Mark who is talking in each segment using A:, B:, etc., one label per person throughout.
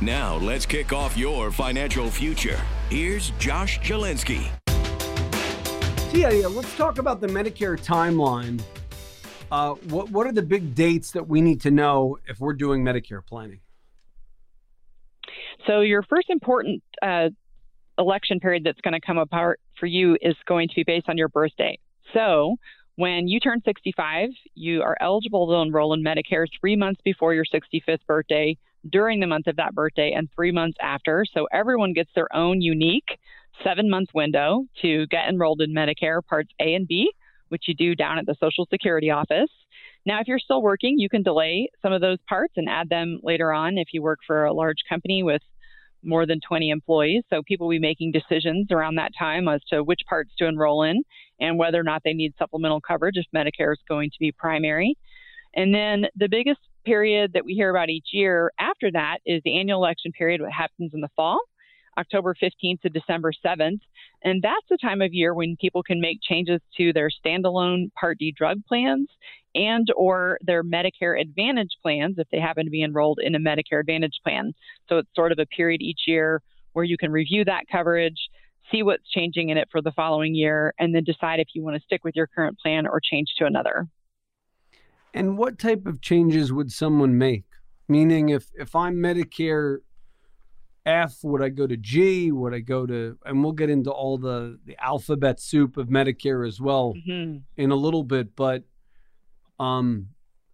A: Now, let's kick off your financial future. Here's Josh Jalinski.
B: Yeah, yeah. Let's talk about the Medicare timeline. Uh, what what are the big dates that we need to know if we're doing Medicare planning?
C: So your first important uh, election period that's going to come apart for you is going to be based on your birthday. So when you turn 65, you are eligible to enroll in Medicare three months before your 65th birthday, during the month of that birthday, and three months after. So everyone gets their own unique seven month window to get enrolled in Medicare Parts A and B, which you do down at the Social Security office. Now, if you're still working, you can delay some of those parts and add them later on if you work for a large company with more than 20 employees. So people will be making decisions around that time as to which parts to enroll in and whether or not they need supplemental coverage if Medicare is going to be primary. And then the biggest period that we hear about each year after that is the annual election period, what happens in the fall. October 15th to December 7th. And that's the time of year when people can make changes to their standalone Part D drug plans and or their Medicare Advantage plans if they happen to be enrolled in a Medicare Advantage plan. So it's sort of a period each year where you can review that coverage, see what's changing in it for the following year, and then decide if you want to stick with your current plan or change to another.
B: And what type of changes would someone make? Meaning, if if I'm Medicare F? Would I go to G? Would I go to, and we'll get into all the, the alphabet soup of Medicare as well mm-hmm. in a little bit. But um,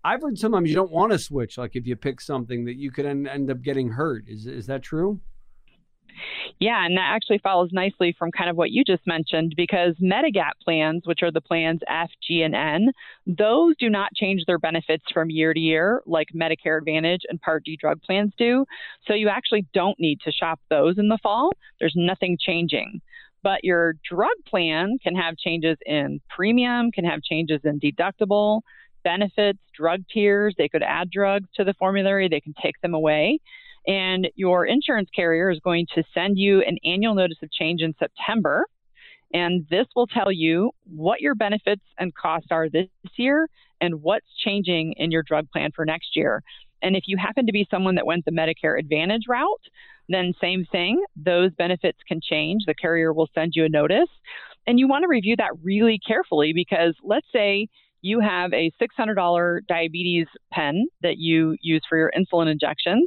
B: I've heard sometimes you don't want to switch. Like if you pick something that you could end, end up getting hurt. Is, is that true?
C: Yeah, and that actually follows nicely from kind of what you just mentioned because Medigap plans, which are the plans F, G, and N, those do not change their benefits from year to year like Medicare Advantage and Part D drug plans do. So you actually don't need to shop those in the fall. There's nothing changing. But your drug plan can have changes in premium, can have changes in deductible, benefits, drug tiers. They could add drugs to the formulary, they can take them away. And your insurance carrier is going to send you an annual notice of change in September. And this will tell you what your benefits and costs are this year and what's changing in your drug plan for next year. And if you happen to be someone that went the Medicare Advantage route, then same thing, those benefits can change. The carrier will send you a notice. And you want to review that really carefully because let's say you have a $600 diabetes pen that you use for your insulin injections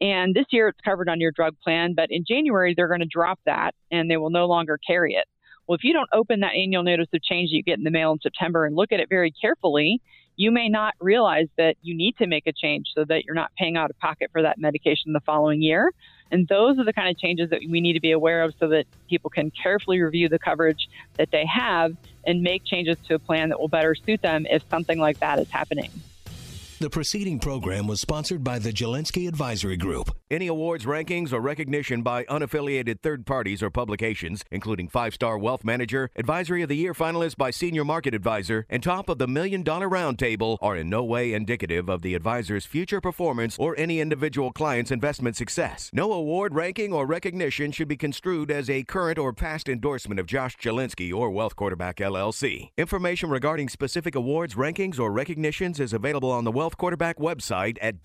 C: and this year it's covered on your drug plan, but in January they're going to drop that and they will no longer carry it. Well, if you don't open that annual notice of change that you get in the mail in September and look at it very carefully, you may not realize that you need to make a change so that you're not paying out of pocket for that medication the following year. And those are the kind of changes that we need to be aware of so that people can carefully review the coverage that they have and make changes to a plan that will better suit them if something like that is happening.
A: The preceding program was sponsored by the Jalinski Advisory Group. Any awards, rankings, or recognition by unaffiliated third parties or publications, including Five Star Wealth Manager, Advisory of the Year finalist by Senior Market Advisor, and top of the Million Dollar Roundtable, are in no way indicative of the advisor's future performance or any individual client's investment success. No award, ranking, or recognition should be construed as a current or past endorsement of Josh Jalinski or Wealth Quarterback LLC. Information regarding specific awards, rankings, or recognitions is available on the Wealth Quarterback website at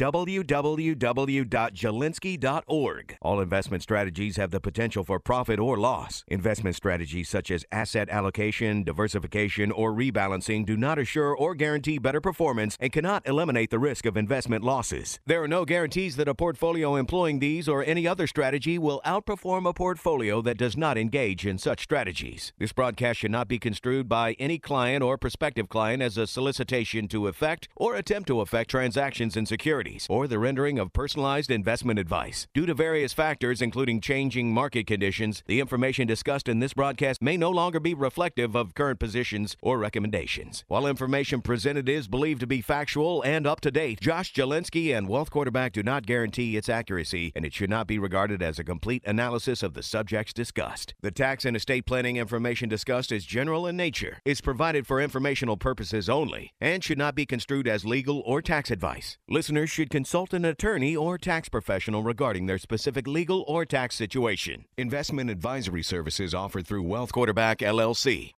A: All investment strategies have the potential for profit or loss. Investment strategies such as asset allocation, diversification, or rebalancing do not assure or guarantee better performance and cannot eliminate the risk of investment losses. There are no guarantees that a portfolio employing these or any other strategy will outperform a portfolio that does not engage in such strategies. This broadcast should not be construed by any client or prospective client as a solicitation to effect or attempt to effect transactions in securities or the rendering of personalized investment advice. Due to various factors, including changing market conditions, the information discussed in this broadcast may no longer be reflective of current positions or recommendations. While information presented is believed to be factual and up to date, Josh Jalinski and Wealth Quarterback do not guarantee its accuracy, and it should not be regarded as a complete analysis of the subjects discussed. The tax and estate planning information discussed is general in nature, is provided for informational purposes only, and should not be construed as legal or tax advice. Listeners should consult an attorney or tax professional regarding their specific legal or tax situation. Investment advisory services offered through Wealth Quarterback LLC.